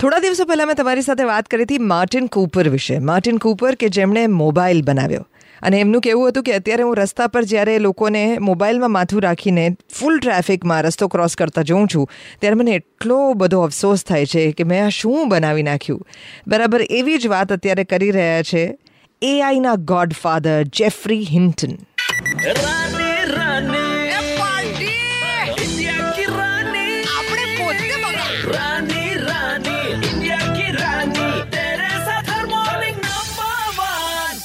થોડા દિવસો પહેલાં મેં તમારી સાથે વાત કરી હતી માર્ટિન કૂપર વિશે. માર્ટિન કૂપર કે જેમણે મોબાઈલ બનાવ્યો. અને એમનું કહેવું હતું કે અત્યારે હું રસ્તા પર જ્યારે લોકોને મોબાઈલમાં માથું રાખીને ફૂલ ટ્રાફિકમાં રસ્તો ક્રોસ કરતા જોઉં છું, ત્યારે મને એટલો બધો અફસોસ થાય છે કે મેં આ શું બનાવી નાખ્યું. બરાબર એવી જ વાત અત્યારે કરી રહ્યા છે એઆઈના ગોડફાધર જેફરી હિન્ટન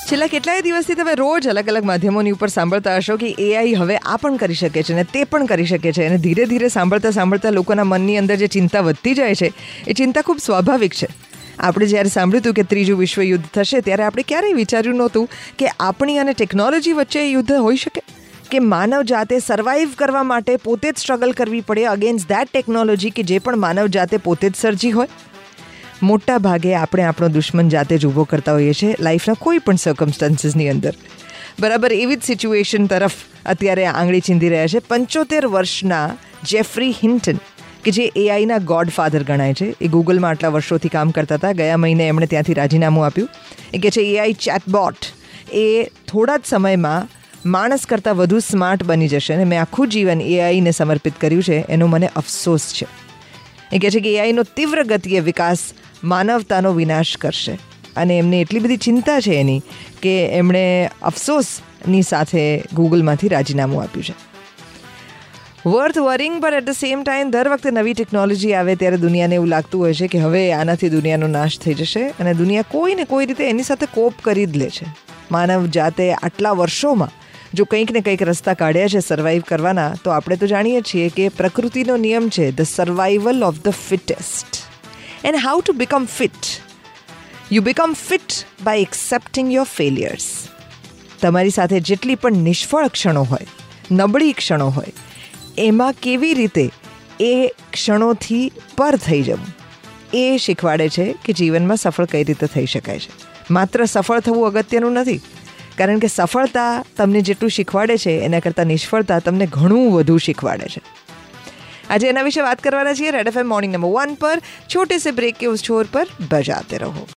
છેલ્લા કેટલાય દિવસથી તમે રોજ અલગ અલગ માધ્યમોની ઉપર સાંભળતા હશો કે એઆઈ હવે આ પણ કરી શકે છે અને તે પણ કરી શકે છે અને ધીરે ધીરે સાંભળતા સાંભળતા લોકોના મનની અંદર જે ચિંતા વધતી જાય છે, એ ચિંતા ખૂબ સ્વાભાવિક છે. આપણે જ્યારે સાંભળ્યું હતું કે ત્રીજું વિશ્વયુદ્ધ થશે, ત્યારે આપણે ક્યારેય વિચાર્યું નહોતું કે આપણી અને ટેકનોલોજી વચ્ચે યુદ્ધ હોઈ શકે. કે માનવ જાતે સર્વાઈવ કરવા માટે પોતે જ સ્ટ્રગલ કરવી પડે અગેન્સ્ટ ધેટ ટેકનોલોજી કે જે પણ માનવ જાતે પોતે જ સર્જી હોય. મોટા ભાગે આપણે આપણો દુશ્મન જાતે જ ઊભો કરતા હોઈએ છીએ લાઈફના કોઈ પણ સર્કમસ્ટાન્સીસની અંદર. બરાબર, એવી જ સિચ્યુએશન તરફ અત્યારે આંગળી ચીંધી રહ્યા છે પંચોતેર વર્ષના જેફરી હિન્ટન કે જે એઆઈના ગોડફાધર ગણાય છે. એ ગૂગલમાં આટલા વર્ષોથી કામ કરતા હતા. ગયા મહિને એમણે ત્યાંથી રાજીનામું આપ્યું. એ કે છે એઆઈ ચેટબોટ એ થોડા જ સમયમાં માણસ કરતાં વધુ સ્માર્ટ બની જશે અને મેં આખું જીવન એઆઈને સમર્પિત કર્યું છે. એનો મને અફસોસ છે. એ કહે છે કે એઆઈનો તીવ્ર ગતિએ વિકાસ માનવતાનો વિનાશ કરશે. અને એમને એટલી બધી ચિંતા છે એની કે એમણે અફસોસની સાથે ગૂગલમાંથી રાજીનામું આપ્યું છે. વર્થ વરિંગ પર એટ ધ સેમ ટાઈમ દર વખતે નવી ટેકનોલોજી આવે ત્યારે દુનિયાને એવું લાગતું હોય છે કે હવે આનાથી દુનિયાનો નાશ થઈ જશે અને દુનિયા કોઈ ને કોઈ રીતે એની સાથે કોપ કરી જ લે છે. માનવ જાતે આટલા વર્ષોમાં જો કંઈક ને કંઈક રસ્તા કાઢ્યા છે સર્વાઈવ કરવાના, તો આપણે તો જાણીએ છીએ કે પ્રકૃતિનો નિયમ છે the survival of the fittest and how to become fit you become fit by accepting your failures તમારી સાથે જેટલી પણ નિષ્ફળ ક્ષણો હોય, નબળી ક્ષણો હોય, એમાં કેવી રીતે એ ક્ષણોથી પર થઈ જવું? એ શીખવાડે છે કે જીવનમાં સફળ કઈ રીતે થઈ શકાય છે. માત્ર સફળ થવું અગત્યનું નથી, કારણ કે સફળતા તમને જેટલું શીખવાડે છે, એના કરતાં નિષ્ફળતા તમને ઘણું વધુ શીખવાડે છે. આજે એના વિશે વાત કરવાના છીએ. Red F morning number one પર. છોટે સે બ્રેક કે ઉસ છોર પર બજાતે રહો.